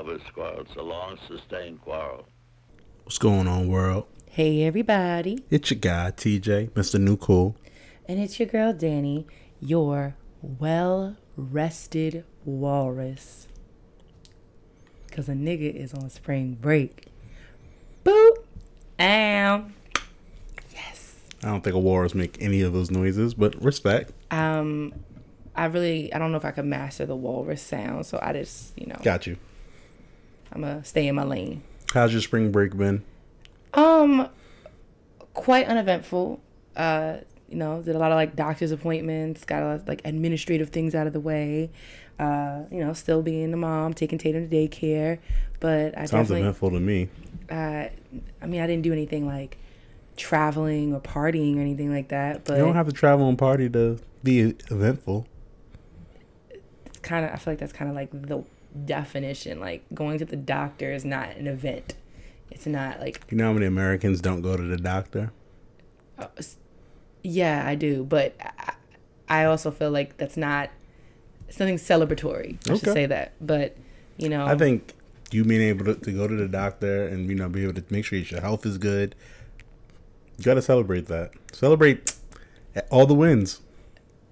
lover's quarrel. It's a long, sustained quarrel. What's going on, world? Hey, everybody. It's your guy, TJ, Mr. New Cool. And it's your girl, Danny, your well rested walrus. Because a nigga is on spring break. Boop. Ow. Yes. I don't think a walrus make any of those noises, but respect. Um, I really, I don't know if I could master the walrus sound, so I just, you know, Got you. I'm gonna stay in my lane. How's your spring break been? Um, quite uneventful. Uh, you know, did a lot of like doctor's appointments, got a lot of like administrative things out of the way. Uh, you know, still being the mom, taking Tatum to daycare, but I Sounds definitely, eventful to me. uh, I mean, I didn't do anything like traveling or partying or anything like that. But You don't have to travel and party to be eventful. it's kind of, I feel like that's kind of like the definition. Like going to the doctor is not an event. It's not like You know how many Americans don't go to the doctor? Uh, yeah, I do, but I, I also feel like that's not something celebratory. I should say that, but you know, I think you being able to, to go to the doctor and you know be able to make sure your health is good. You got to celebrate that. Celebrate all the wins.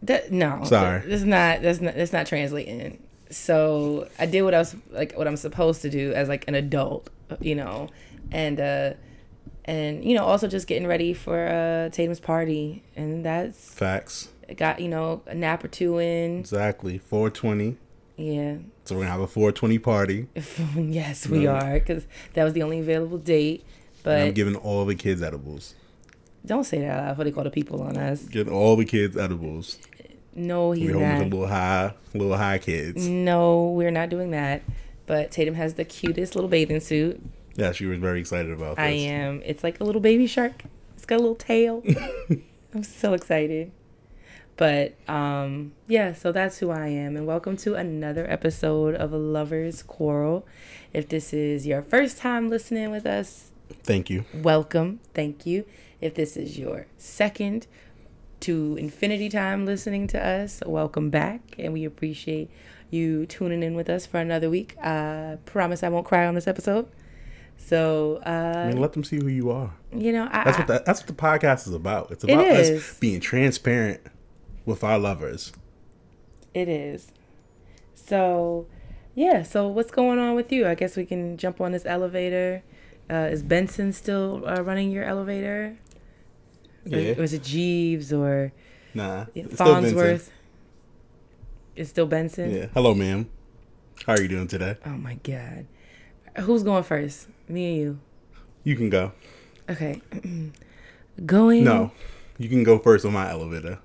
that no, Sorry. that's not that's not that's not translating. So I did what I was like what I'm supposed to do as like an adult, you know, and uh and you know also just getting ready for uh Tatum's party, and that's Facts. got you know a nap or two in, Exactly. 420. yeah. So we're gonna have a 420 party. yes, we No. are because that was the only available date. But And I'm giving all the kids edibles. Don't say that out loud. What they call the people on us. Get all the kids edibles. No, he's the not. little high, little high kids. No, we're not doing that. But Tatum has the cutest little bathing suit. Yeah, she was very excited about this. I am. It's like a little baby shark. It's got a little tail. I'm so excited. But um yeah, so that's who I am and welcome to another episode of a Lover's Quarrel. If this is your first time listening with us, Thank you. welcome. Thank you. If this is your second to infinity time listening to us, welcome back. And we appreciate you tuning in with us for another week. I promise I won't cry on this episode. So, I uh, mean, let them see who you are. you know, I, That's what the, that's what the podcast is about. It's It about us being transparent with our lovers. it is. So, yeah. So, what's going on with you? I guess we can jump on this elevator. Uh, is Benson still uh, running your elevator? Yeah. Is it Jeeves or Nah. it's. Farnsworth? It's still Benson. Yeah. Hello, ma'am. How are you doing today? Oh my god. Who's going first? Me and you. You can go. Okay. going. No, you can go first on my elevator.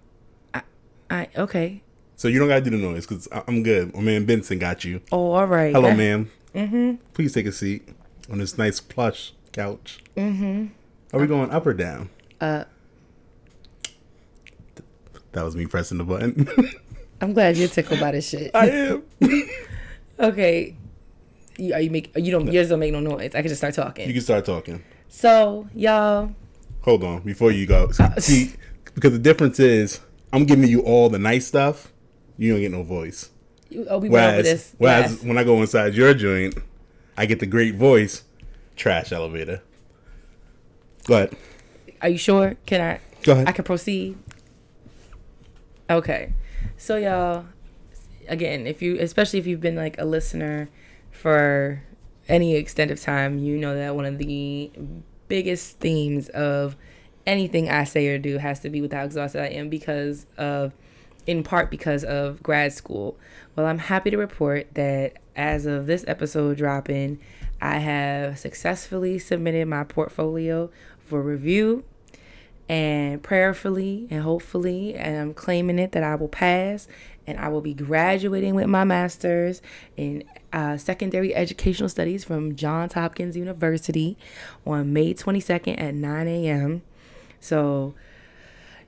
I okay. So you don't gotta do the noise because I'm good. My man Benson got you. Oh, all right. Hello, ma'am. Mm-hmm. Please take a seat on this nice plush couch. Mm-hmm. Are we going up or down? Uh, That was me pressing the button. I'm glad you're tickled by this shit. I am. Okay. You, are you make you don't yours don't make no noise. I can just start talking. You can start talking. So y'all, Hold on before you go. Uh, See, because the difference is I'm giving you all the nice stuff. You don't get no voice. you, oh, we went over this. whereas last- when I go inside your joint, I get the great voice. Trash elevator. Go ahead. Are you sure? Can I? Go ahead. I can proceed. Okay, so y'all, again, if you, especially if you've been like a listener for any extent of time, you know that one of the biggest themes of anything I say or do has to be with how exhausted I am because of, in part because of grad school. Well, I'm happy to report that as of this episode dropping, I have successfully submitted my portfolio for review and prayerfully and hopefully and I'm claiming it that I will pass and I will be graduating with my master's in uh, secondary educational studies from Johns Hopkins University on May 22nd at 9 a.m. So,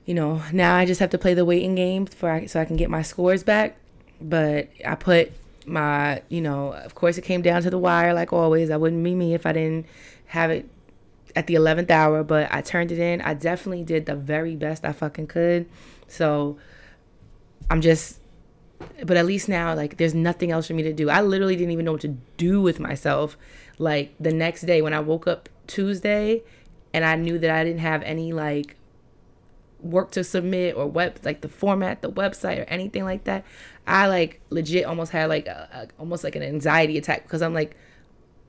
you know, now I just have to play the waiting game for so I can get my scores back. But I put my, you know, of course it came down to the wire like always. I wouldn't be me if I didn't have it at the 11th hour, but I turned it in. I definitely did the very best I fucking could. So I'm just but at least now like there's nothing else for me to do. I literally didn't even know what to do with myself. Like the next day when I woke up Tuesday and I knew that I didn't have any like work to submit or web like the format the website or anything like that i like legit almost had like a, a, almost like an anxiety attack because i'm like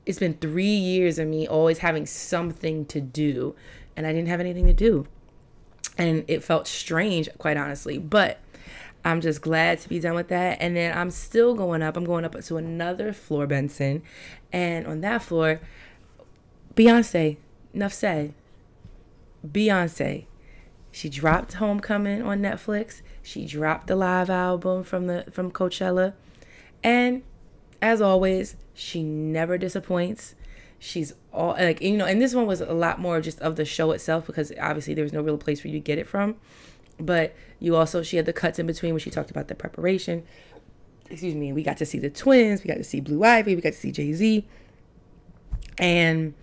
it's been three years of me always having something to do and i didn't have anything to do. And it felt strange quite honestly but i'm just glad to be done with that. And then i'm still going up. I'm going up to another floor benson. And on that floor beyonce enough said. Beyonce she dropped Homecoming on Netflix. She dropped the live album from the from Coachella. And as always, she never disappoints. She's all like you know, and this one was a lot more just of the show itself because obviously there was no real place for you to get it from. But you also she had the cuts in between where she talked about the preparation. Excuse me, we got to see the twins, we got to see Blue Ivy, we got to see Jay-Z. And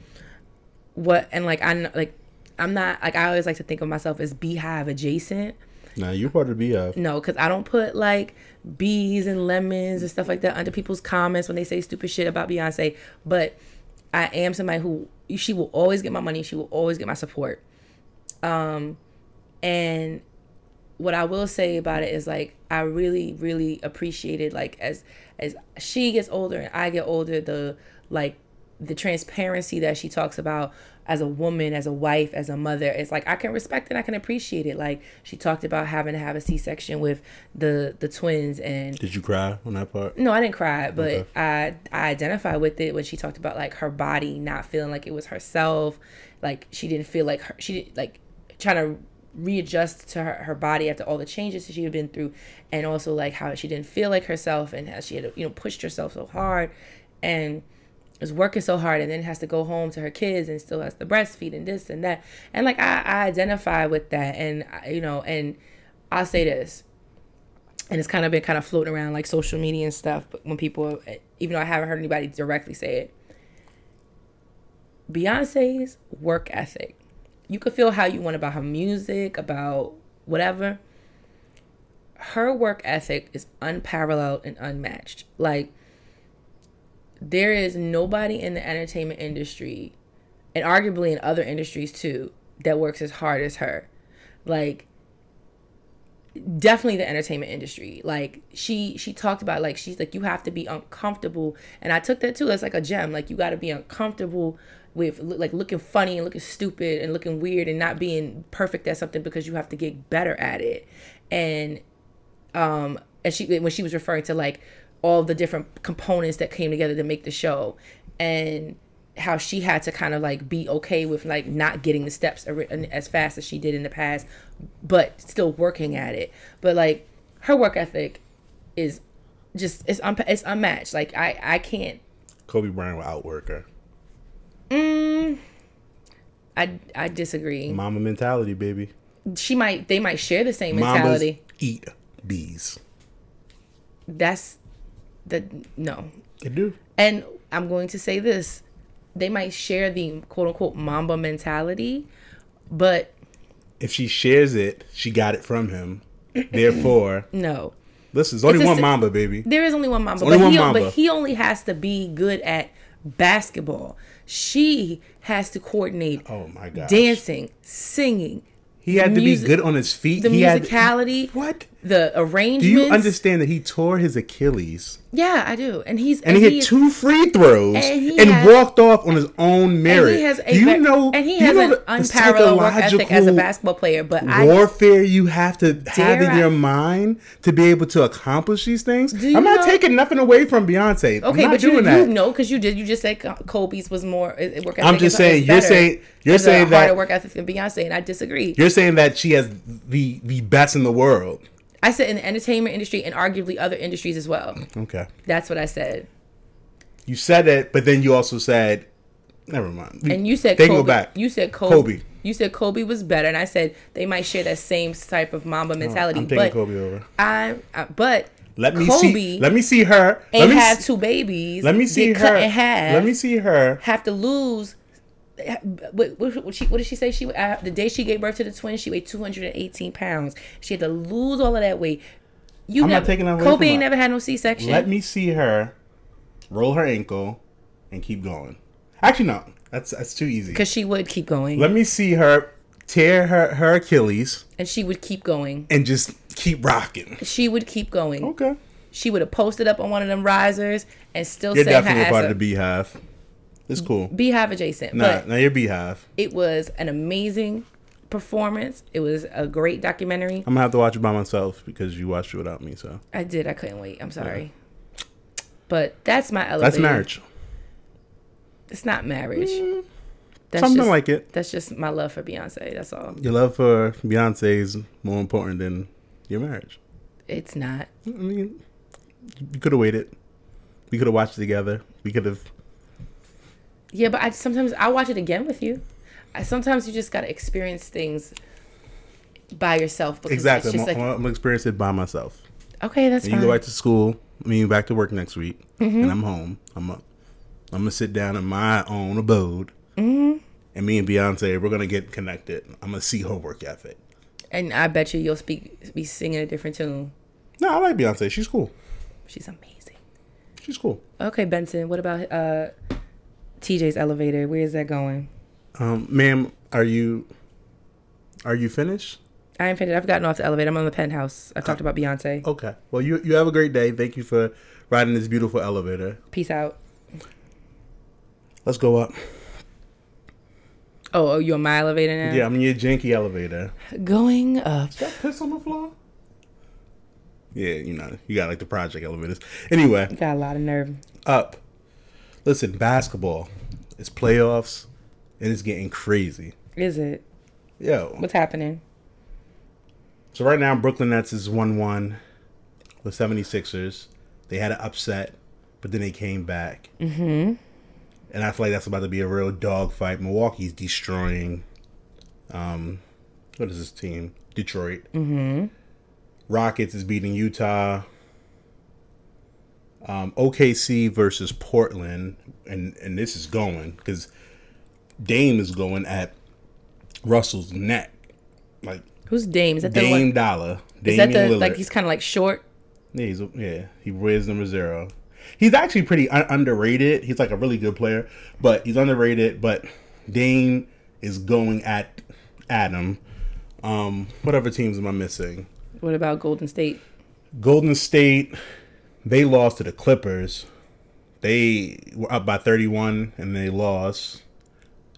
what and like I like I'm not like I always like to think of myself as Beyhive adjacent. Nah, you part of the. No, because I don't put like bees and lemons and stuff like that under people's comments when they say stupid shit about Beyonce. But I am somebody who she will always get my money. She will always get my support. Um, and what I will say about it is like I really, really appreciated like as as she gets older and I get older, the like the transparency that she talks about as a woman, as a wife, as a mother. It's like I can respect it, I can appreciate it. Like she talked about having to have a C section with the the twins and Did you cry on that part? No, I didn't cry, but Okay. I I identify with it when she talked about like her body not feeling like it was herself. Like she didn't feel like her she did like trying to readjust to her, her body after all the changes that she had been through and also like how she didn't feel like herself and how she had you know pushed herself so hard and is working so hard and then has to go home to her kids and still has to breastfeed and this and that. And like i, I identify with that and you know and i'll say this and it's kind of been kind of floating around like social media and stuff but when people even though i haven't heard anybody directly say it beyonce's work ethic. You could feel how you want about her music about whatever. Her work ethic is unparalleled and unmatched. Like there is nobody in the entertainment industry and arguably in other industries too that works as hard as her. Like definitely the entertainment industry. Like she she talked about like she's like you have to be uncomfortable. And i took that too as like a gem. Like you got to be uncomfortable with like looking funny and looking stupid and looking weird and not being perfect at something because you have to get better at it. And um and she when she was referring to like all the different components that came together to make the show and how she had to kind of like be okay with like not getting the steps as fast as she did in the past but still working at it but like her work ethic is just it's un- it's unmatched like i i can't Kobe Bryant will outwork her. mm, i i disagree Mamba mentality, baby. she might they might share the same Mamas mentality eat bees. that's the no They do. And I'm going to say this they might share the quote unquote Mamba mentality, but If she shares it, she got it from him. Therefore, no. listen, there's only It's one si- Mamba, baby. There is only one Mamba, only but, one he, Mamba. but he only has to be good at basketball. She has to coordinate Oh my god. dancing, singing, He had to be good on his feet. the he had musicality, what? The Do you understand that he tore his Achilles Yeah, I do. And he's and he hit is- two free throws and and, has- walked off on his own merit? And he has a do you know? and he you has know an unparalleled work ethic as a basketball player. But I warfare you have to have in I- your mind to be able to accomplish these things. I'm not know- taking nothing away from Beyonce. Okay, not but doing you, that. you know because you did. You just said Kobe's was more work ethic. I'm just saying, you're saying- you're saying that- harder work ethic than Beyonce, and I disagree. You're saying that she has the the best in the world. I said in the entertainment industry and arguably other industries as well. Okay. That's what I said. You said it, but then you also said, never mind. And you said they Kobe. go back. You said Kobe. Kobe. You said Kobe was better, and I said they might share that same type of Mamba oh, mentality. Oh, I'm taking but Kobe over. I, I but Let me Kobe see. Let me see her. Let and me have see, two babies. Let me see get cut her. in half. Let me see her. have to lose. What, what, she, what did she say? She uh, the day she gave birth to the twins, she weighed two hundred and eighteen pounds. She had to lose all of that weight, You I'm not taking that away Kobe ain't her. never had no C-section. Let me see her roll her ankle and keep going. Actually, no, that's that's too easy. Because she would keep going. Let me see her tear her her Achilles and she would keep going. and just keep rocking. She would keep going. Okay, She would have posted up on one of them risers and still you're her definitely ass part of up. the Beyhive. It's cool. Beyhive adjacent. Nah, But now you're Beyhive. it was an amazing performance. It was a great documentary. I'm gonna have to watch it by myself because you watched it without me. So I did. I couldn't wait. I'm sorry. But that's my elevator. that's marriage. It's not marriage. Mm. That's Something just, like it. That's just my love for Beyonce. That's all. Your love for Beyonce is more important than your marriage. It's not. Mm, I mean, you could have waited. We could have watched it together. We could have. Yeah, but I sometimes I watch it again with you. I sometimes you just gotta experience things by yourself because Exactly. it's I'm, like I'm gonna experience it by myself. okay, that's And fine. you go back to school. I mean, back to work next week, Mm-hmm. and I'm home. I'm up. I'm gonna sit down in my own abode, Mm-hmm. and me and Beyonce, we're gonna get connected. I'm gonna see her work ethic. and I bet you you'll speak be singing a different tune. No, I like Beyonce. She's cool. She's amazing. She's cool. Okay, Benson. What about uh TJ's elevator? Where is that going? Um, ma'am, are you are you finished? I am finished. I've gotten off the elevator. I'm on the penthouse. I've talked about Beyonce. Okay. Well, you you have a great day. Thank you for riding this beautiful elevator. Peace out. Let's go up. Oh, oh, you on my elevator now? Yeah, I'm in your janky elevator. Going up. Is that piss on the floor? Yeah, you know, you got like the project elevators. Anyway, Got a lot of nerve. up. Listen, basketball. It's playoffs, and it's getting crazy. Is it? Yo. What's happening? So right now, Brooklyn Nets is 1 1 with 76ers. They had an upset, but then they came back. Mm-hmm. And I feel like that's about to be a real dogfight. Milwaukee's destroying, um, what is this team? Detroit. Mm-hmm. Rockets is beating Utah. Um, OKC versus Portland, and and this is going because Dame is going at Russell's neck, like Who's Dame? Is that Dame one? Dollar. Is that the Lillard. like he's kind of like short? yeah, he's, yeah, he wears number zero. He's actually pretty un- underrated. He's like a really good player, but he's underrated. But Dame is going at Adam. Um, what other teams am I missing? What about Golden State? Golden State, they lost to the Clippers. They were up by 31 and they lost.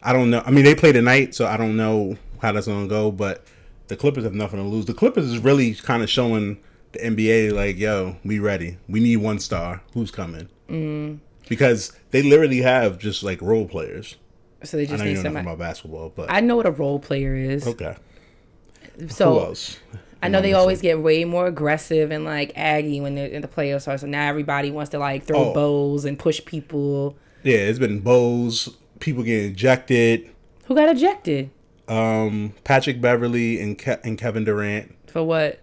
I don't know. I mean, they play tonight, so I don't know how that's going to go, but the Clippers have nothing to lose. The Clippers is really kind of showing the NBA, like, yo, we ready. We need one star. Who's coming? Mm. Because they literally have just like role players. So they I just know you need know nothing somebody. about basketball, but I know what a role player is. okay. So Who else? I know they always get way more aggressive and like aggy when they're in the playoffs. start. So now everybody wants to like throw Oh. bows and push people. Yeah, it's been bows, people getting ejected. Who got ejected um, Patrick Beverley and Ke- and Kevin Durant. for what?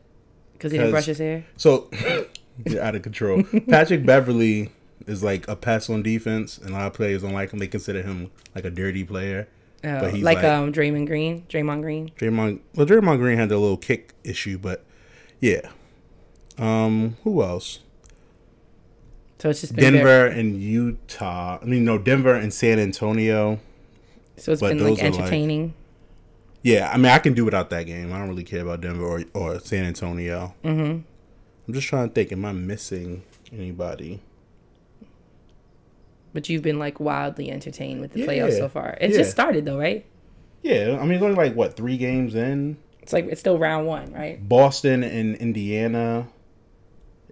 Because he didn't brush his hair. So you're out of control. Patrick Beverley is like a pest on defense, and a lot of players don't like him. They consider him like a dirty player. Oh, But he's like, like- um Draymond Green, Draymond Green. Draymond, well, Draymond Green had a little kick issue, but yeah. Um, who else? So it's just been very- Denver and Utah. I mean, no, Denver and San Antonio. so it's but been like are, like- entertaining. Yeah, I mean, I can do without that game. I don't really care about Denver or, or San Antonio. Mm-hmm. I'm just trying to think. Am I missing anybody? But you've been like wildly entertained with the Yeah. playoffs so far. It Yeah. just started though, right? Yeah, I mean, it's only like what three games in. It's like it's still round one, right? Boston and Indiana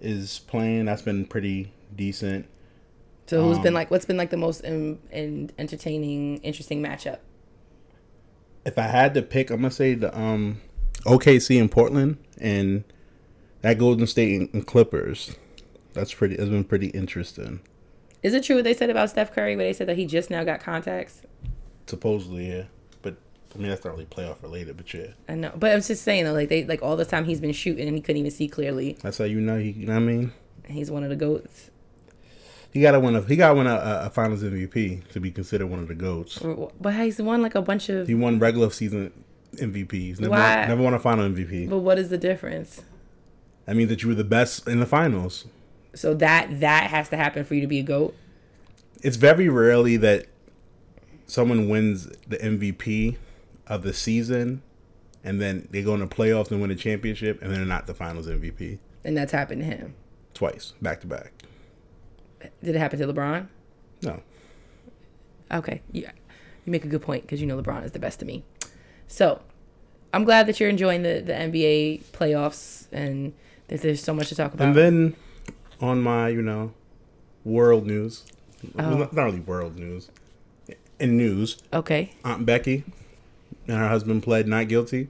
is playing. That's been pretty decent. So who's been Um, like what's been like the most in, in entertaining, interesting matchup? If I had to pick, I'm gonna say the um OKC in Portland and that Golden State and Clippers. That's pretty. It's been pretty interesting. Is it true what they said about Steph Curry? Where they said that he just now got contacts? Supposedly, yeah. But I mean, that's not really playoff related. But yeah, I know, but I was just saying though, like they like all the time he's been shooting and he couldn't even see clearly. that's how you know. He, you know what I mean? He's one of the goats. He got to win a. He got win a, a, a Finals MVP to be considered one of the goats. But he's won like a bunch of. He won regular season MVPs. Never, Why? won, never won a final MVP. But what is the difference? That means that you were the best in the finals. So that that has to happen for you to be a goat. It's very rarely that someone wins the MVP of the season and then they go in the playoffs and win a championship and they're not the finals MVP. And that's happened to him. Twice, back to back. Did it happen to LeBron? No. Okay, you, you make a good point because you know LeBron is the best of me. So, I'm glad that you're enjoying the, the NBA playoffs and that there's so much to talk about. And then on my, you know, world news, Oh. not, not really world news, in news, okay, Aunt Becky and her husband pled not guilty.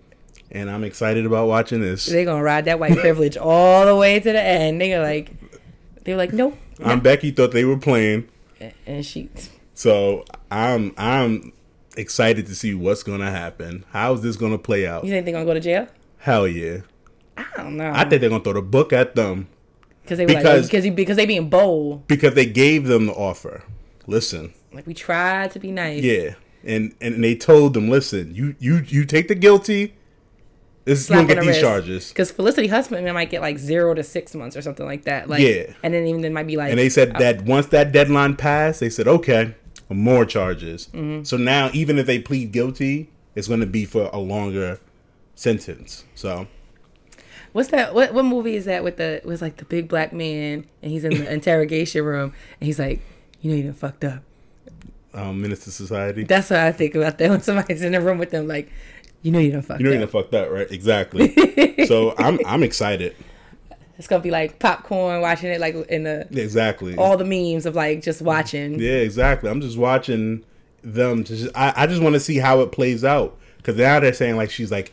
And I'm excited about watching this. they're gonna ride that white privilege all the way to the end. They're like, they were like, nope. Aunt Becky thought they were playing. And she, So I'm I'm excited to see what's gonna happen. How is this gonna play out? you think they're gonna go to jail? Hell yeah! I don't know. I think they're gonna throw the book at them because they were because- like, because because they being bold. because they gave them the offer. Listen, Like we tried to be nice. yeah, and and they told them, listen, you you you take the guilty. This is gonna get the these charges. Because Felicity Huffman might get like zero to six months or something like that. Like, Yeah. And then even then might be like, And they said that once that deadline passed, they said, okay, more charges. Mm-hmm. So now, even if they plead guilty, it's going to be for a longer sentence. So What's that? What what movie is that with the was like the big black man and he's in the interrogation room and he's like, you know, you done fucked up. um, Menace II Society. That's what I think about that when somebody's in the room with them, like, you know, you done fucked up. You know up. you're gonna fuck that, right? Exactly. so I'm I'm excited. It's gonna be like popcorn watching it, like in the Exactly. all the memes of like just watching. yeah, exactly. I'm just watching them. To just, I I just want to see how it plays out because now they're saying like she's like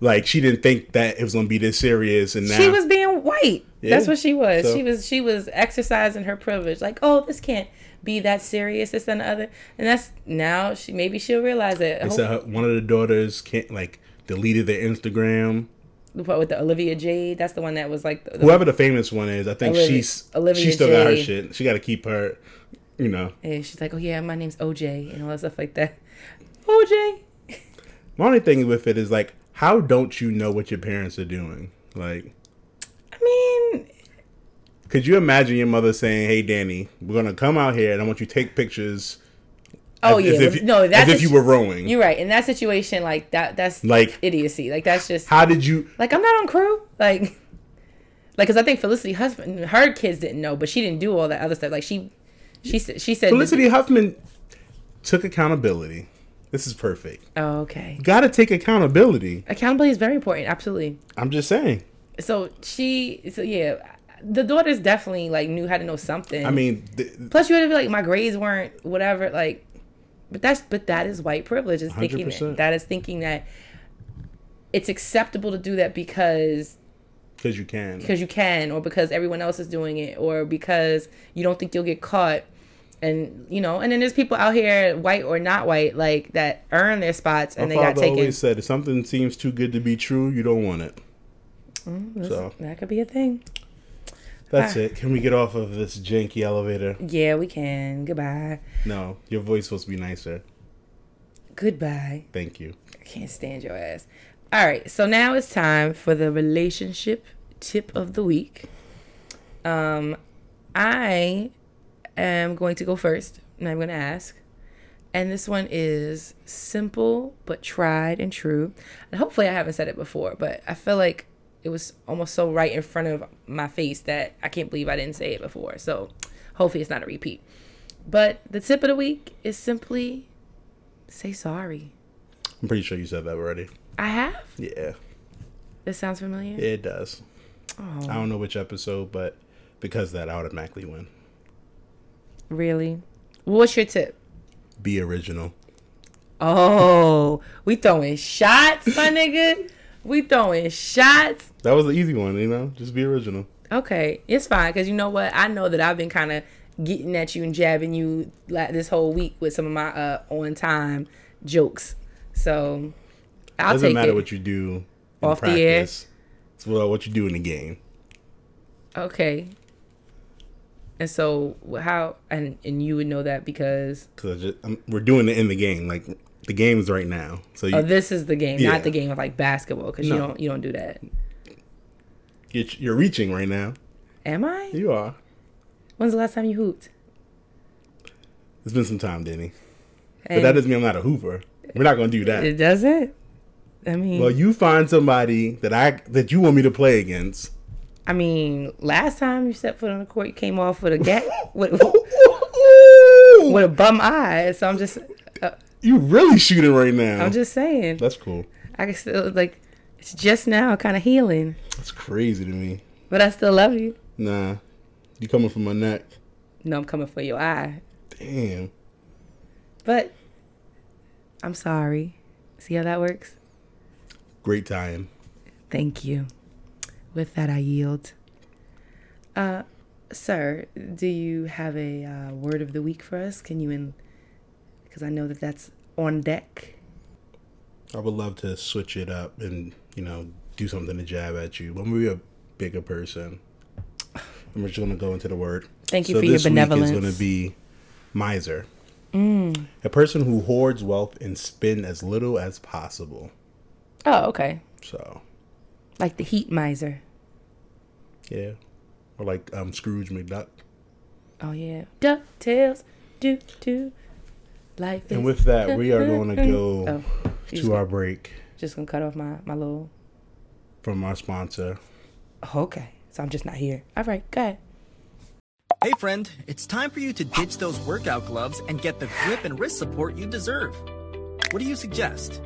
like she didn't think that it was gonna be this serious, and now She was being white. Yeah. That's what she was. So- She was she was exercising her privilege. Like, oh, this can't be that serious. This and the other. And that's now she maybe she'll realize it. said her, one of the daughters can't like deleted their Instagram. what with the Olivia Jade. That's the one that was like the, the- Whoever the famous one is, I think Olivia- she's Olivia she still got her shit. She got to keep her, you know. and she's like, oh yeah, my name's OJ and all that stuff like that. OJ. My only thing with it is like, how don't you know what your parents are doing? Like, I mean, could you imagine your mother saying, "Hey, Danny, we're gonna come out here and I want you to take pictures." oh as, yeah, as if, no, that's as if you were rowing. You're right. In that situation, like that, that's Like- idiocy. Like that's just How did you? like I'm not on crew. Like, like because I think Felicity Huffman, her kids didn't know, but she didn't do all that other stuff. Like she, she said, she said, Felicity Huffman took accountability. This is perfect. Oh, okay. Got to take accountability. Accountability is very important. Absolutely. I'm just saying. So she, so yeah, the daughters definitely like knew how to know something. I mean, th- plus you would be like, my grades weren't whatever. Like, but that's but that is white privilege. Is thinking 100%. that is thinking that it's acceptable to do that because because you can. because you can or because everyone else is doing it or because you don't think you'll get caught and you know and then there's people out here white or not white like that earn their spots and My they got taken always said, if something seems too good to be true, you don't want it. so that could be a thing that's Ah. it. Can we get off of this janky elevator? yeah we can goodbye No, your voice supposed to be nicer. goodbye Thank you. i can't stand your ass all right so now it's time for the relationship tip of the week um i am going to go first and i'm going to ask. And this one is simple but tried and true. And hopefully i haven't said it before but i feel like it was almost so right in front of my face that i can't believe i didn't say it before. So hopefully it's not a repeat. But the tip of the week is simply say sorry. I'm pretty sure you said that already. i have? Yeah, this sounds familiar? It does. oh. I don't know which episode, but because that, I automatically win. Really what's your tip Be original. oh we throwing shots my nigga we throwing shots That was the easy one, you know. Just be original. Okay, it's fine because you know what? I know that I've been kind of getting at you and jabbing you like this whole week with some of my uh, on time jokes. So I'll Doesn't take matter it. what you do Off the air? It's what you do in the game. okay. And so how and and you would know that because Because um, we're doing it in the game. Like the game's right now. So you, oh this is the game, Yeah. not the game of like basketball because you don't you don't do that. You're, you're reaching right now. Am I? You are. When's the last time you hooped? It's been some time, Denny. But And that doesn't mean I'm not a hooper. We're not gonna do that. It doesn't. I mean, Well, you find somebody that I that you want me to play against. I mean, last time you stepped foot on the court, you came off with a gap, with, with a bum eye. So I'm just, uh, you really shooting right now. I'm just saying. That's cool. I can still like, it's just now kind of healing, That's crazy to me. but I still love you. Nah, you coming for my neck. No, I'm coming for your eye, Damn. but I'm sorry. See how that works? Great time. Thank you. With that, I yield. Uh, sir, do you have a uh, word of the week for us? Can you in? Because I know that that's on deck. I would love to switch it up and you know do something to jab at you. When we're a bigger person, I'm just gonna go into the word. Thank you so for your benevolence. week is gonna be miser, Mm. a person who hoards wealth and spend as little as possible. Oh, okay. So Like the heat miser. Yeah, or like um Scrooge McDuck. Oh yeah. Duck Ducktales. Do do. Life. Is And is- with that, we are going to go Oh, you just, to our break just gonna cut off my my little. from our sponsor. Oh, okay. So I'm just not here. All right. Go ahead. Hey friend, it's time for you to ditch those workout gloves and get the grip and wrist support you deserve. What do you suggest?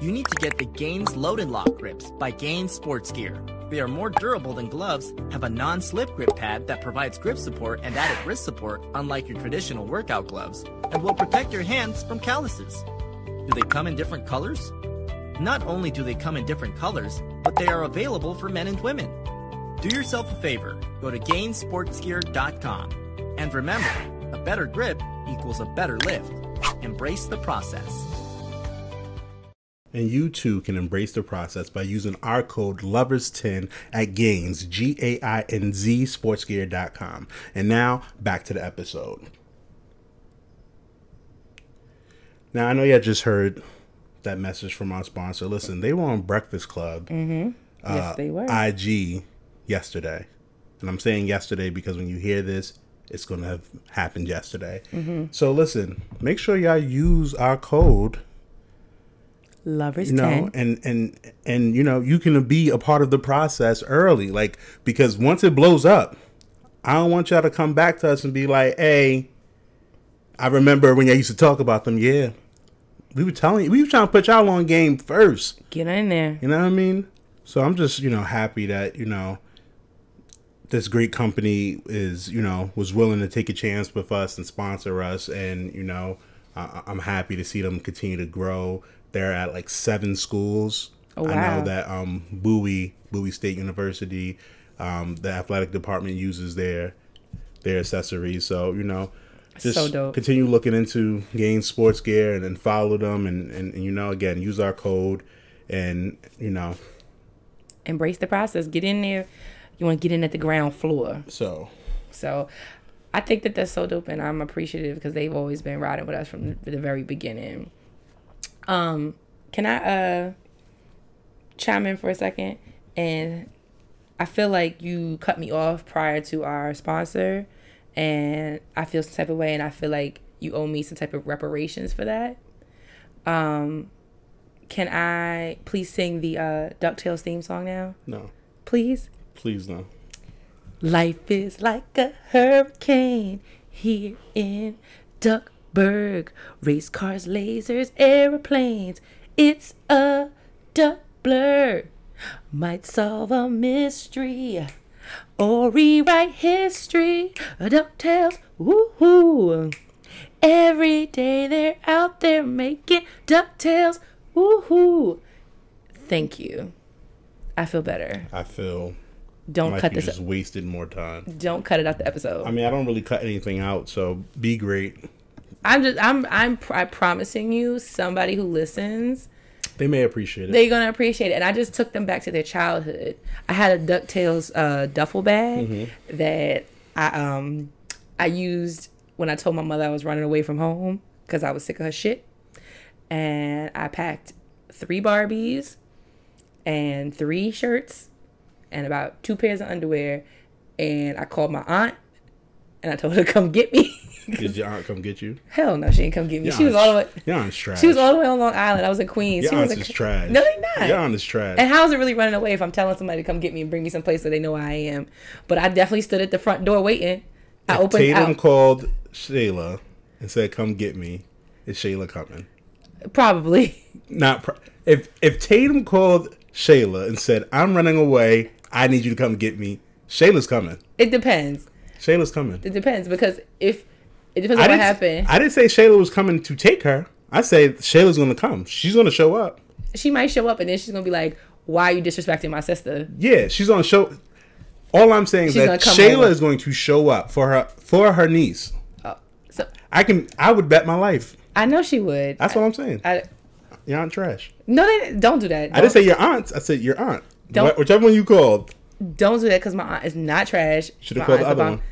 You need to get the Gainz Load and Lock grips by Gainz Sports Gear. They are more durable than gloves, have a non-slip grip pad that provides grip support and added wrist support unlike your traditional workout gloves, and will protect your hands from calluses. Do they come in different colors? Not only do they come in different colors, but they are available for men and women. Do yourself a favor, go to gainzsportsgear.com. And remember, a better grip equals a better lift. Embrace the process. And you too can embrace the process by using our code LOVERS10 at Gainz, G A I N Z, sportsgear.com. And now back to the episode. Now, I know y'all just heard that message from our sponsor. Listen, they were on Breakfast Club, mm-hmm. uh, Yes, they were. IG, yesterday. And I'm saying yesterday because when you hear this, it's going to have happened yesterday. Mm-hmm. So listen, make sure y'all use our code Lovers you know 10. and and and you know you can be a part of the process early like because once it blows up i don't want y'all to come back to us and be like hey i remember when y'all used to talk about them. Yeah. We were telling you we were trying to put y'all on game first. Get in there. you know what i mean? So i'm just you know happy that you know this great company is you know was willing to take a chance with us and sponsor us. And you know I i'm happy to see them continue to grow they're at like seven schools Oh, i know that um bowie bowie state university um the athletic department uses their their accessories so you know just So dope. continue looking into Gainz Sports Gear and then follow them and, and and you know again use our code and you know Embrace the process. Get in there. You want to get in at the ground floor. so So I think that that's so dope, and I'm appreciative because they've always been riding with us from the very beginning. Um, can I uh chime in for a second? And I feel like you cut me off prior to our sponsor, and I feel some type of way, and I feel like you owe me some type of reparations for that. Um, can I please sing the uh, Ducktales theme song now, no please? please no Life is like a hurricane here in Race cars, lasers, aeroplanes. It's a duck blur. Might solve a mystery or rewrite history. A DuckTales, woohoo. Every day they're out there making DuckTales, woohoo. Thank you. I feel better. i feel Don't like cut this. just wasted more time Don't cut it out the episode. i mean i don't really cut anything out so be great I'm just I'm I'm pr- I promising you somebody who listens they may appreciate it they're gonna appreciate it and I just took them back to their childhood. I had a Ducktales uh, duffel bag that I um I used when I told my mother I was running away from home because I was sick of her shit, and I packed three Barbies and three shirts and about two pairs of underwear. And I called my aunt and I told her to come get me. Did your aunt come get you? Hell no, she didn't come get me. Your she was all the way. Your aunt's trash. She was all the way on Long Island. I was in Queens. Your she was aunt's in- is trash. No, they not. Your aunt is trash. And how is it really running away if I'm telling somebody to come get me and bring me someplace where they know I am? But I definitely stood at the front door waiting. I If opened Tatum out. called Shayla and said, "Come get me." Is Shayla coming? Probably. Not pro- if if Tatum called Shayla and said, "I'm running away. I need you to come get me." Shayla's coming. It depends. Shayla's coming. It depends because if it depends I on what happened. I didn't say Shayla was coming to take her. I say Shayla's going to come. She's going to show up. she might show up and then she's gonna be like, "Why are you disrespecting my sister?" Yeah, she's going to show. All I'm saying is She's that Shayla over. is going to show up for her for her niece. Oh, so I can. I would bet my life. I know she would. That's what I'm saying. I, Your aunt trash. no, they don't do that. I didn't say your aunt. I said your aunt. Don't- Whichever one you called. don't do that because my aunt is not trash. Should have called the other one.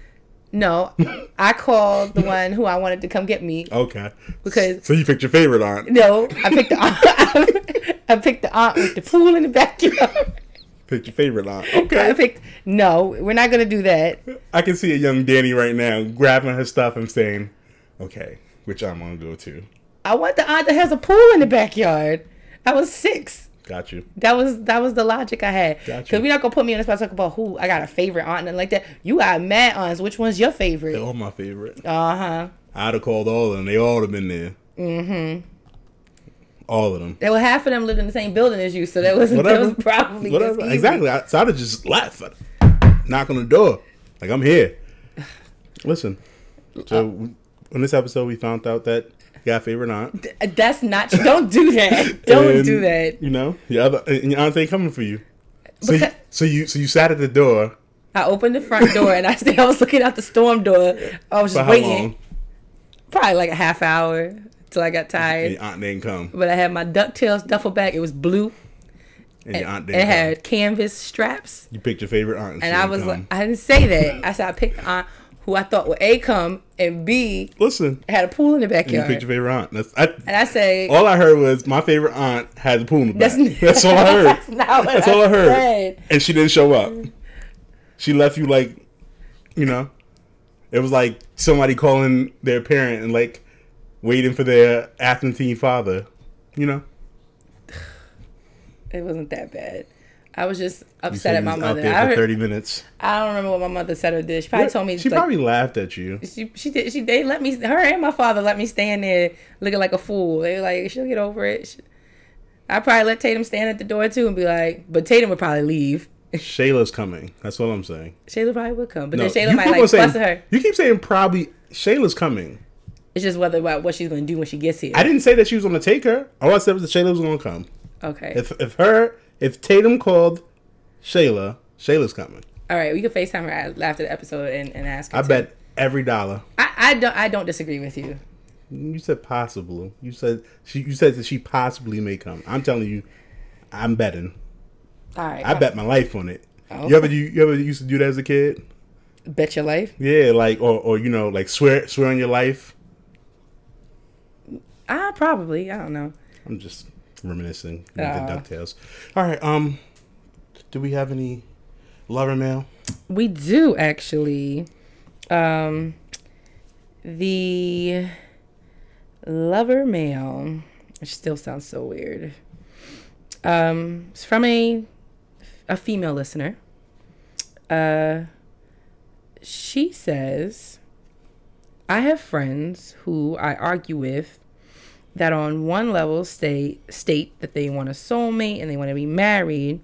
No, I called the one who I wanted to come get me. Okay. Because- so you picked your favorite aunt. No, I picked the aunt. I picked the aunt with the pool in the backyard. Pick your favorite aunt. Okay. I picked. No, we're not gonna do that. I can see a young Danny right now grabbing her stuff and saying, "Okay, which I'm gonna go to." I want the aunt that has a pool in the backyard. I was six. Got you. That was that was the logic I had. Gotcha. Because we're not gonna put me on the spot talk about who I got a favorite aunt and like that. You got mad aunts. Which one's your favorite? They're all my favorite. Uh huh. I'd have called all of them. They all have been there. Mm-hmm. All of them. There were half of them lived in the same building as you, so that was that was probably Whatever. just easy. Exactly. I, so I'd have just left. Knock on the door. Like I'm here. Listen. So in this episode, we found out that a favorite aunt. That's not. Don't do that. Don't And, do that. You know, your other and your aunt ain't coming for you. So, you, so you so you sat at the door I opened the front door and I stayed. I was looking out the storm door. I was just waiting, long? probably like a half hour till I got And tired. your aunt didn't come. But I had my Ducktales duffel bag. It was blue. And And your aunt didn't come. had canvas straps. You picked your favorite aunt. And she I was come. like, I didn't say that. I said I picked aunt who I thought would A come and B listen. had a pool in the And you backyard. picked your favorite aunt. That's I, and I say, all I heard was my favorite aunt had a pool in the back. that's, That's, all I heard. That's That's all I heard. said. And she didn't show up. She left you like, you know, it was like somebody calling their parent and like waiting for their absentee father. You know, It wasn't that bad. I was just upset at my mother. I, for heard- thirty minutes. I don't remember what my mother said or did. She probably told me she like, probably laughed at you. she she did she they let me her and my father let me stand there looking like a fool. They were like she'll get over it. She, I probably let Tatum stand at the door too and be like, but Tatum would probably leave. Shayla's coming. That's what I'm saying. Shayla probably would come, but No, then Shayla might like saying, her. You keep saying probably Shayla's coming. It's just whether about what she's gonna do when she gets here. I didn't say that she was going to take her. All I said was that Shayla was going to come. okay. If if her if Tatum called Shayla, Shayla's coming. All right, we can FaceTime her after the episode and, and ask her. I too. bet every dollar. I, I don't I don't disagree with you. You said possible. You said she. You said that she possibly may come. I'm telling you, I'm betting. All right. I bet my life on it. Oh. You ever you, you ever used to do that as a kid? bet your life. Yeah, like or or you know like swear swear on your life. Ah, probably. I don't know. I'm just reminiscing with Aw. the Ducktales. All right. Um, do we have any lover mail? We do actually. Um, the lover mail, which still sounds so weird. Um, it's from a a female listener. Uh, she says, "I have friends who I argue with." That on one level state state that they want a soulmate and they want to be married,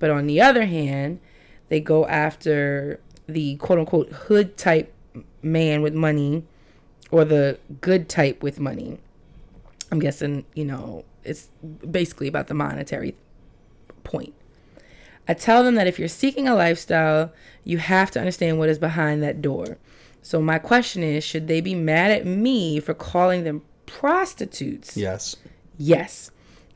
but on the other hand, they go after the quote unquote hood type man with money or the good type with money. I'm guessing, you know, it's basically about the monetary point. I tell them that if you're seeking a lifestyle, you have to understand what is behind that door. So my question is, should they be mad at me for calling them prostitutes? Yes. Yes.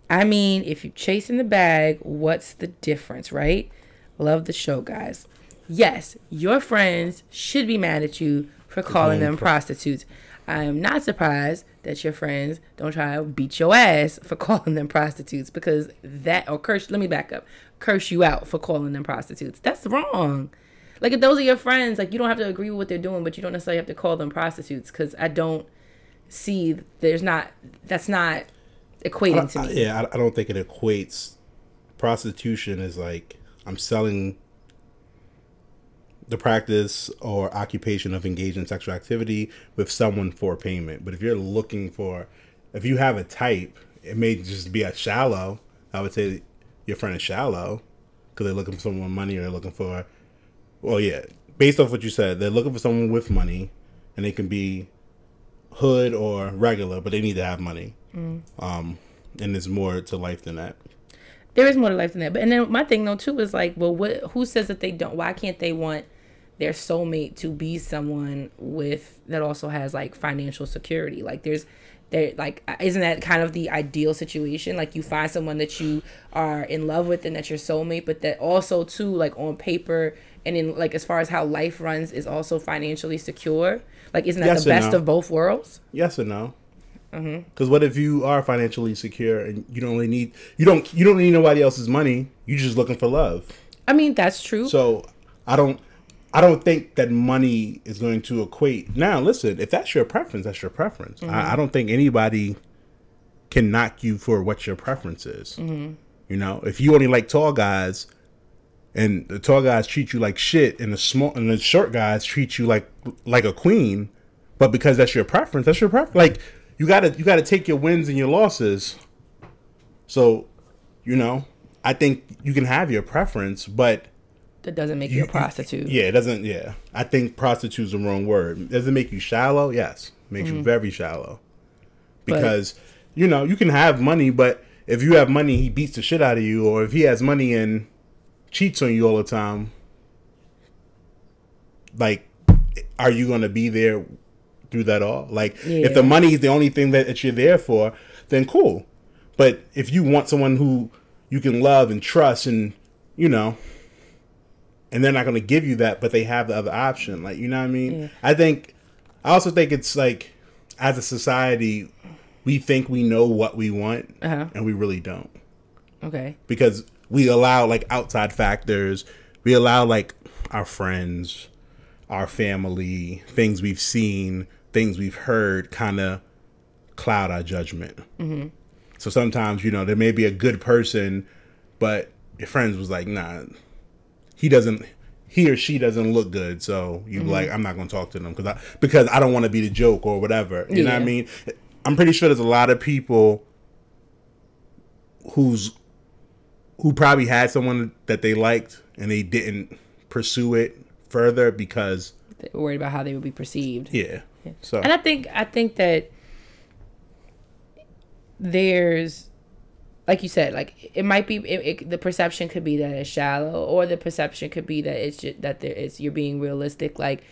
I mean, if you're chasing the bag, what's the difference, right? Love the show, guys. Yes, your friends should be mad at you for calling them pro- prostitutes. I am not surprised that your friends don't try to beat your ass for calling them prostitutes because that or curse. Let me back up. Curse you out for calling them prostitutes. That's wrong. Like if those are your friends, like you don't have to agree with what they're doing, but you don't necessarily have to call them prostitutes because I don't see there's not that's not equating to I- me. yeah, I, I don't think it equates. Prostitution is like I'm selling the practice or occupation of engaging in sexual activity with someone for payment. But if you're looking for, if you have a type, it may just be a shallow. I would say your friend is shallow because they're looking for someone with money or they're looking for, well, yeah, based off what you said, they're looking for someone with money and they can be hood or regular, but they need to have money. Um, and there's more to life than that. there is more to life than that. But and then my thing though too is like, well, what? Who says that they don't? Why can't they want their soulmate to be someone with that also has like financial security? Like there's there like isn't that kind of the ideal situation? Like you find someone that you are in love with and that's your soulmate, but that also too like on paper and in like as far as how life runs is also financially secure. Like isn't that Yes the best no. of both worlds? Yes or no? Mm-hmm. Because what if you are financially secure and you don't really need you don't you don't need nobody else's money? You're just looking for love. I mean that's true. So I don't I don't think that money is going to equate. Now listen, if that's your preference, that's your preference. I, mm-hmm. I don't think anybody can knock you for what your preference is. Mm-hmm. You know, if you only like tall guys, and the tall guys treat you like shit, and the small and the short guys treat you like like a queen, but because that's your preference, that's your preference. Like you gotta you gotta take your wins and your losses. So, you know, I think you can have your preference, but that doesn't make you a prostitute. yeah, it doesn't. Yeah, I think prostitute's the wrong word. Does it make you shallow? Yes, makes you mm. very shallow. But- Because you know you can have money, but if you have money, he beats the shit out of you, or if he has money and cheats on you all the time, like, are you gonna be there through that all? Like, if the money is the only thing that, that you're there for, then cool. But if you want someone who you can love and trust, and you know, and they're not going to give you that, but they have the other option. Like, you know what I mean? Yeah. I think, I also think it's like, as a society, we think we know what we want, Uh-huh. and we really don't. Okay. Because we allow like outside factors, we allow like our friends, our family, things we've seen, things we've heard kind of cloud our judgment. Mm-hmm. So sometimes, you know, there may be a good person, but your friends was like, nah, he doesn't he or she doesn't look good so you Mm-hmm. like i'm not going to talk to them because i because i don't want to be the joke or whatever you know what i mean i'm pretty sure there's a lot of people who's who probably had someone that they liked and they didn't pursue it further because They were worried about how they would be perceived. yeah so And I think I think that there's like you said, like it might be it, it, the perception could be that it's shallow, or the perception could be that it's just that there is you're being realistic. Like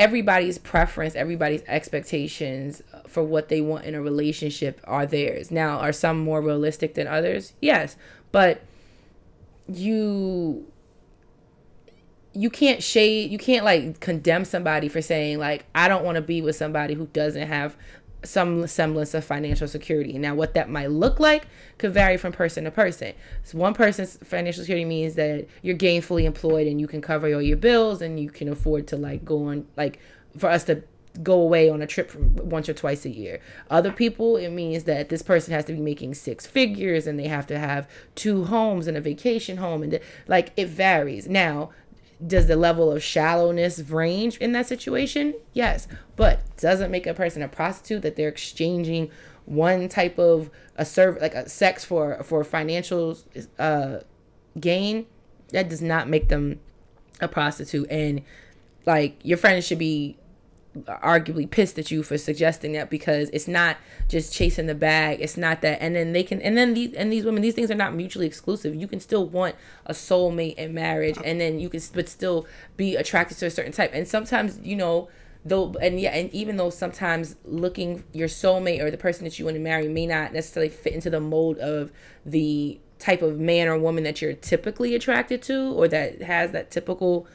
everybody's preference, everybody's expectations for what they want in a relationship are theirs. Now, are some more realistic than others? Yes, but you you can't shade you can't like condemn somebody for saying like i don't want to be with somebody who doesn't have some semblance of financial security now what that might look like could vary from person to person so one person's financial security means that you're gainfully employed and you can cover all your bills and you can afford to like go on like for us to go away on a trip once or twice a year. Other people, it means that this person has to be making six figures and they have to have two homes and a vacation home and like it varies. Now, does the level of shallowness range in that situation? Yes, but doesn't make a person a prostitute that they're exchanging one type of a serv like a sex for for financial uh gain. That does not make them a prostitute and like your friends should be arguably pissed at you for suggesting that because it's not just chasing the bag. It's not that. And then they can and then these and these women these things are not mutually exclusive. You can still want a soulmate in marriage and then you can but still be attracted to a certain type. And sometimes you know though and yeah and even though sometimes looking your soulmate or the person that you want to marry may not necessarily fit into the mold of the type of man or woman that you're typically attracted to or that has that typical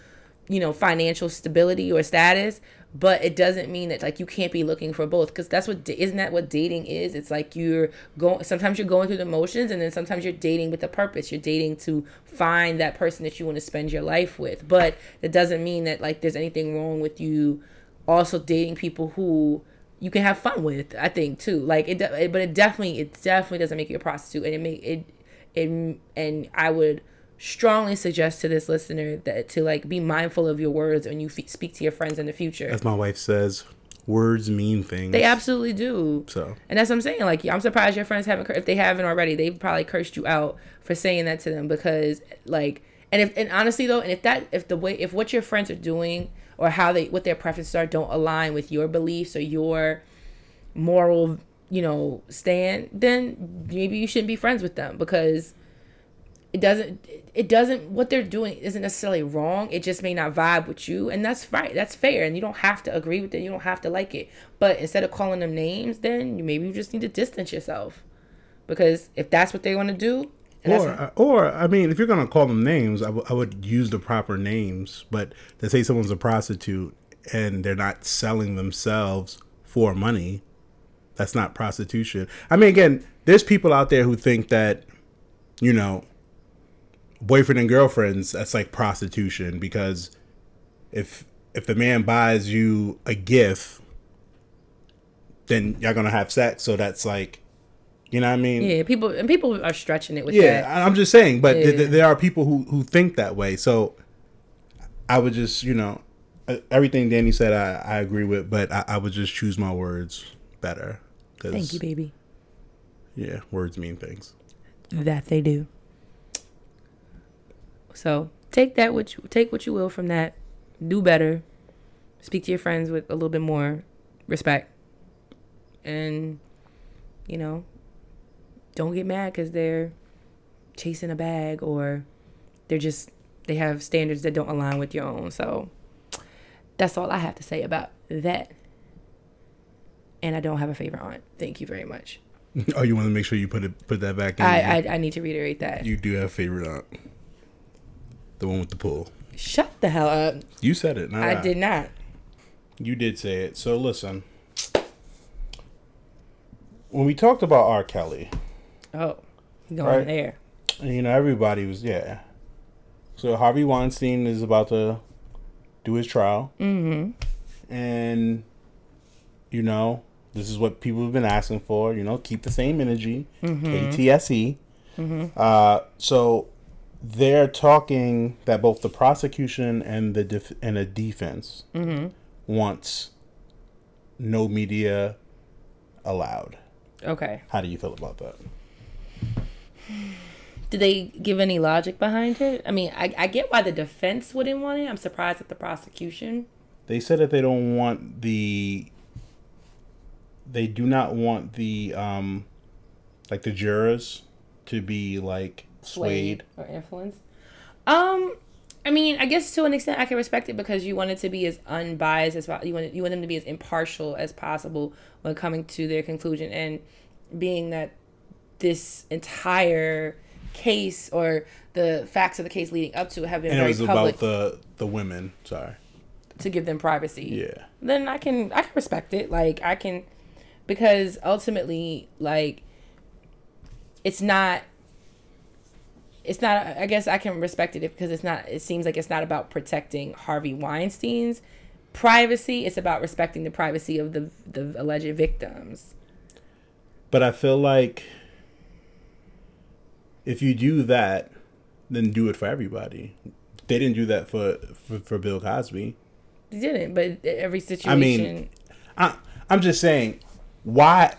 you know financial stability or status but it doesn't mean that like you can't be looking for both because that's what isn't that what dating is? It's like you're going sometimes you're going through the motions and then sometimes you're dating with a purpose. You're dating to find that person that you want to spend your life with. But it doesn't mean that like there's anything wrong with you also dating people who you can have fun with i think too. Like it, it but it definitely it definitely doesn't make you a prostitute and it make it it and i would strongly suggest to this listener that to like be mindful of your words when you f- speak to your friends in the future. As my wife says, words mean things. They absolutely do. So, and that's what I'm saying. Like, I'm surprised your friends haven't. If they haven't already, they've probably cursed you out for saying that to them because, like, and if and honestly though, and if that if the way if what your friends are doing or how they what their preferences are don't align with your beliefs or your moral, you know, stand, then maybe you shouldn't be friends with them because it doesn't it doesn't what they're doing isn't necessarily wrong. It just may not vibe with you. And that's right. That's fair. And you don't have to agree with it. You don't have to like it. But instead of calling them names then you maybe you just need to distance yourself. Because if that's what they want to do or, uh, or I mean, if you're gonna call them names, I, w- I would use the proper names. But to say someone's a prostitute and they're not selling themselves for money, that's not prostitution. I mean, again, there's people out there who think that, you know, boyfriend and girlfriends that's like prostitution because if if the man buys you a gift then y'all gonna have sex. So that's like you know what i mean? Yeah people and people are stretching it with yeah that. i'm just saying but Yeah. th- th- there are people who who think that way. So i would just you know uh, everything danny said i i agree with but i, I would just choose my words better. 'cause, thank you baby. Yeah words mean things. That they do so take that what you take what you will from that. Do better. Speak to your friends with a little bit more respect. And you know don't get mad because they're chasing a bag or they're just they have standards that don't align with your own. So that's all i have to say about that. And i don't have a favorite aunt. Thank you very much. Oh you want to make sure you put it put that back in? I. I i need to reiterate that. You do have a favorite aunt the one with the pool shut the hell up you said it not i did not You did say it. So listen. When we talked about R. Kelly, oh going Right. there you know, everybody was yeah. So Harvey Weinstein is about to do his trial. Mm-hmm. And you know, this is what people have been asking for, you know, keep the same energy. KTSE. Mm-hmm. Uh so they're talking that both the prosecution and the def- and the defense wants no media allowed. okay. How do you feel about that? did they give any logic behind it? I mean I, I get why the defense wouldn't want it. I'm surprised at the prosecution. They said that they don't want the they do not want the um like the jurors to be like swayed. or influenced um I mean, I guess to an extent I can respect it because you want it to be as unbiased as. You want you want them to be as impartial as possible when coming to their conclusion. And being that this entire case or the facts of the case leading up to it have been And it was public about the the women. Sorry. to give them privacy. Yeah. then I can I can respect it. Like I can because ultimately like it's not it's not I guess I can respect it because it's not it seems like it's not about protecting Harvey Weinstein's privacy. It's about respecting the privacy of the the alleged victims. But I feel like if you do that, then do it for everybody. They didn't do that for for, for Bill Cosby. They didn't, but every situation I mean, I, I'm just saying, why?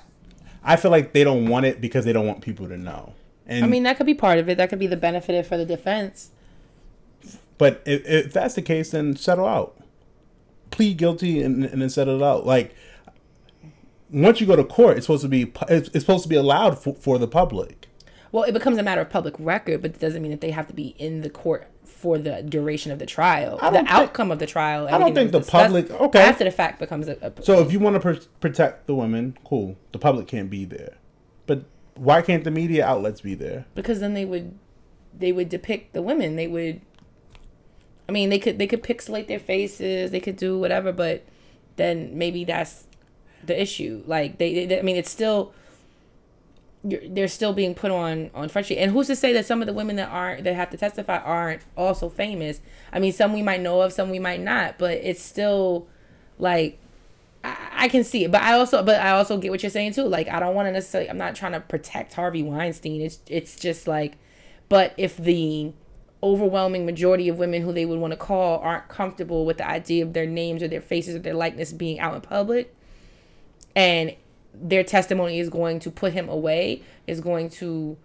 I feel like they don't want it because they don't want people to know. And I mean that could be part of it. That could be the benefit for the defense. but if, if that's the case, then settle out. Plead guilty and, and then settle it out. Like once you go to court, it's supposed to be it's, it's supposed to be allowed for, for the public. Well, it becomes a matter of public record, but it doesn't mean that they have to be in the court for the duration of the trial. The think- outcome of the trial. I don't think the public- okay. after the fact becomes a. a So if you want to pr- protect the women, cool. The public can't be there, but why can't the media outlets be there? because then they would, they would depict the women. They would. I mean, they could they could pixelate their faces. They could do whatever, but then maybe that's the issue. Like they, they I mean, it's still they're still being put on on front street. And who's to say that some of the women that aren't that have to testify aren't also famous? I mean, some we might know of, some we might not, but it's still like I, I can see it. But I also but I also get what you're saying too. Like I don't want to necessarily. I'm not trying to protect Harvey Weinstein. It's it's just like, but if the overwhelming majority of women who they would want to call aren't comfortable with the idea of their names or their faces or their likeness being out in public and their testimony is going to put him away, is going to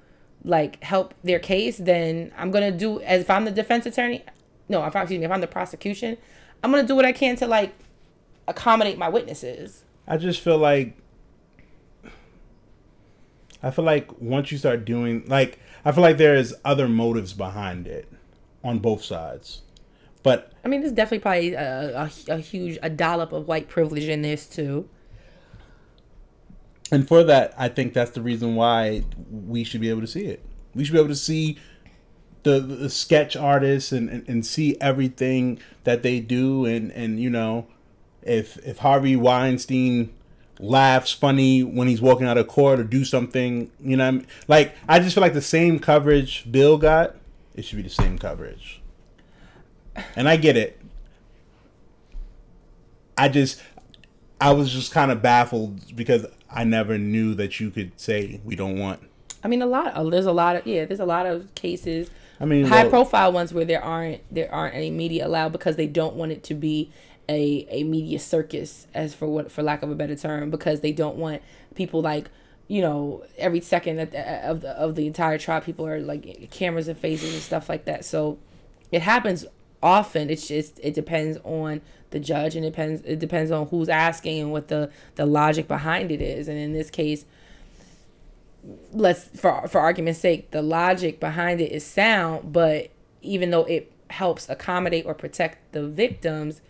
like help their case, then I'm gonna do as if I'm the defense attorney. No, if I'm excuse me, if I'm the prosecution, I'm gonna do what I can to like accommodate my witnesses. I just feel like I feel like once you start doing like I feel like there is other motives behind it on both sides. But I mean, there's definitely probably a, a, a huge a dollop of white privilege in this too and for that, I think that's the reason why we should be able to see it. We should be able to see the, the sketch artists and, and, and see everything that they do and, and you know if if Harvey Weinstein laughs funny when he's walking out of court or do something, you know, I mean? like I just feel like the same coverage Bill got, it should be the same coverage. And I get it. I just I was just kind of baffled because I never knew that you could say we don't want. I mean, a lot. Of, there's a lot of yeah. There's a lot of cases. I mean, high well, profile ones where there aren't there aren't any media allowed because they don't want it to be a a media circus, as for what for lack of a better term, because they don't want people like you know every second of the uh, of the, of the entire trial people are like cameras and faces and stuff like that. So it happens often. It's just it depends on the judge and it depends it depends on who's asking and what the the logic behind it is and in this case let's for for argument's sake the logic behind it is sound but even though it helps accommodate or protect the victims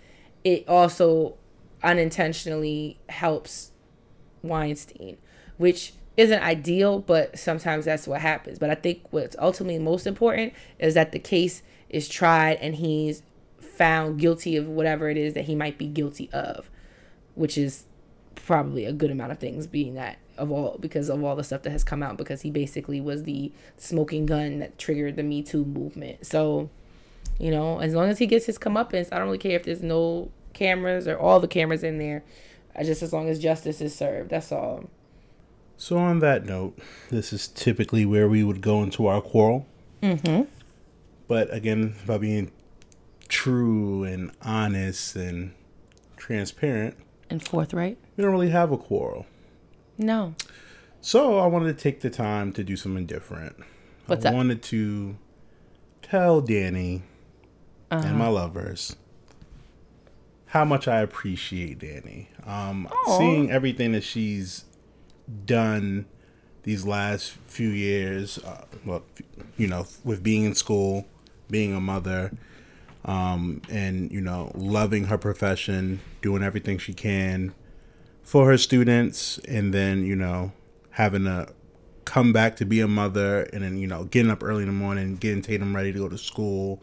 it also unintentionally helps Weinstein which isn't ideal but sometimes that's what happens but i think what's ultimately most important is that the case is tried and he's found guilty of whatever it is that he might be guilty of, which is probably a good amount of things being that of all because of all the stuff that has come out because he basically was the smoking gun that triggered the Me Too movement. So, you know, as long as he gets his comeuppance, I don't really care if there's no cameras or all the cameras in there. Just as long as justice is served, that's all. So on that note, this is typically where we would go into our quarrel. Mm-hmm. But again, by being true and honest and transparent and forthright. We don't really have a quarrel. No. So I wanted to take the time to do something different. What's I that? wanted to tell Danny uh-huh. and my lovers how much I appreciate Danny. Um, seeing everything that she's done these last few years, uh, well, you know, with being in school, being a mother, um, and you know loving her profession doing everything she can for her students and then you know having to come back to be a mother and then you know getting up early in the morning getting tatum ready to go to school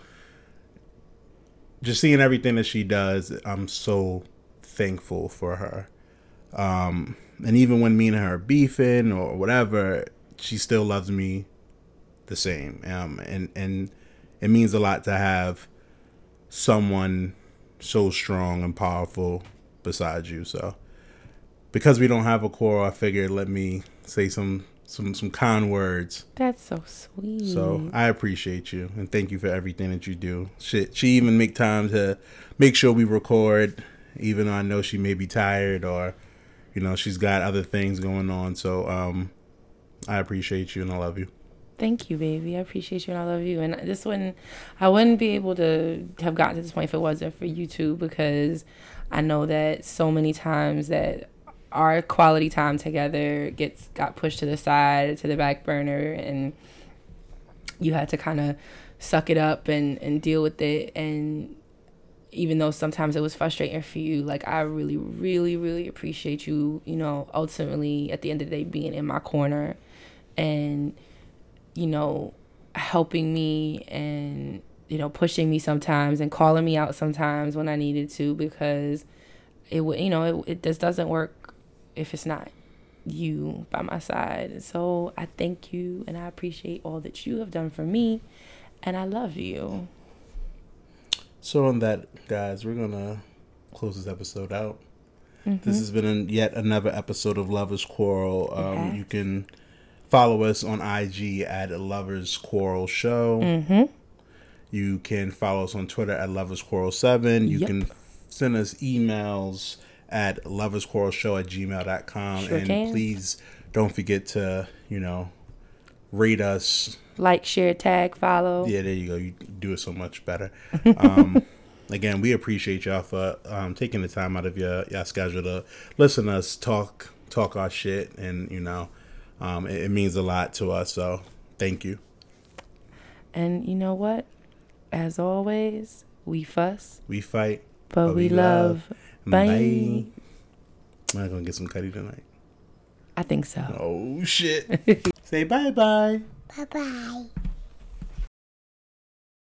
just seeing everything that she does i'm so thankful for her um, and even when me and her are beefing or whatever she still loves me the same um, and and it means a lot to have someone so strong and powerful beside you. So because we don't have a core, I figured let me say some some some kind words. That's so sweet. So I appreciate you and thank you for everything that you do. She she even make time to make sure we record, even though I know she may be tired or you know she's got other things going on. So um, I appreciate you and I love you. Thank you, baby. I appreciate you and I love you. And this wouldn't, I wouldn't be able to have gotten to this point if it wasn't for you two because I know that so many times that our quality time together gets got pushed to the side, to the back burner, and you had to kind of suck it up and, and deal with it. And even though sometimes it was frustrating for you, like I really, really, really appreciate you, you know, ultimately at the end of the day being in my corner and you know, helping me and, you know, pushing me sometimes and calling me out sometimes when I needed to because it would you know it, it just doesn't work if it's not you by my side. So I thank you and I appreciate all that you have done for me, and I love you. So on that, guys, we're gonna close this episode out. This has been an, yet another episode of Lovers Quarrel. Um. You can follow us on IG at Lovers Quarrel Show. You can follow us on Twitter at Lovers Quarrel Seven. You Yep. can send us emails at loversquarrelshow at gmail.com. Sure and can. please don't forget to, you know, rate us, Like, share, tag, follow. yeah, there you go. You do it so much better. Um, again, we appreciate y'all for um, taking the time out of your your schedule to listen to us talk talk our shit, and you know, um, it, it means a lot to us. So thank you. And you know what? As always, we fuss, We fight, but, we, love. Bye. I'm not gonna get some cutty tonight. I think so. Oh shit! Say bye bye. Bye bye.